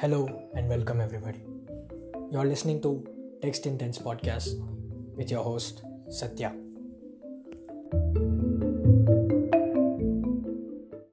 Hello and welcome, everybody. You're listening to Text Intense Podcast with your host, Satya.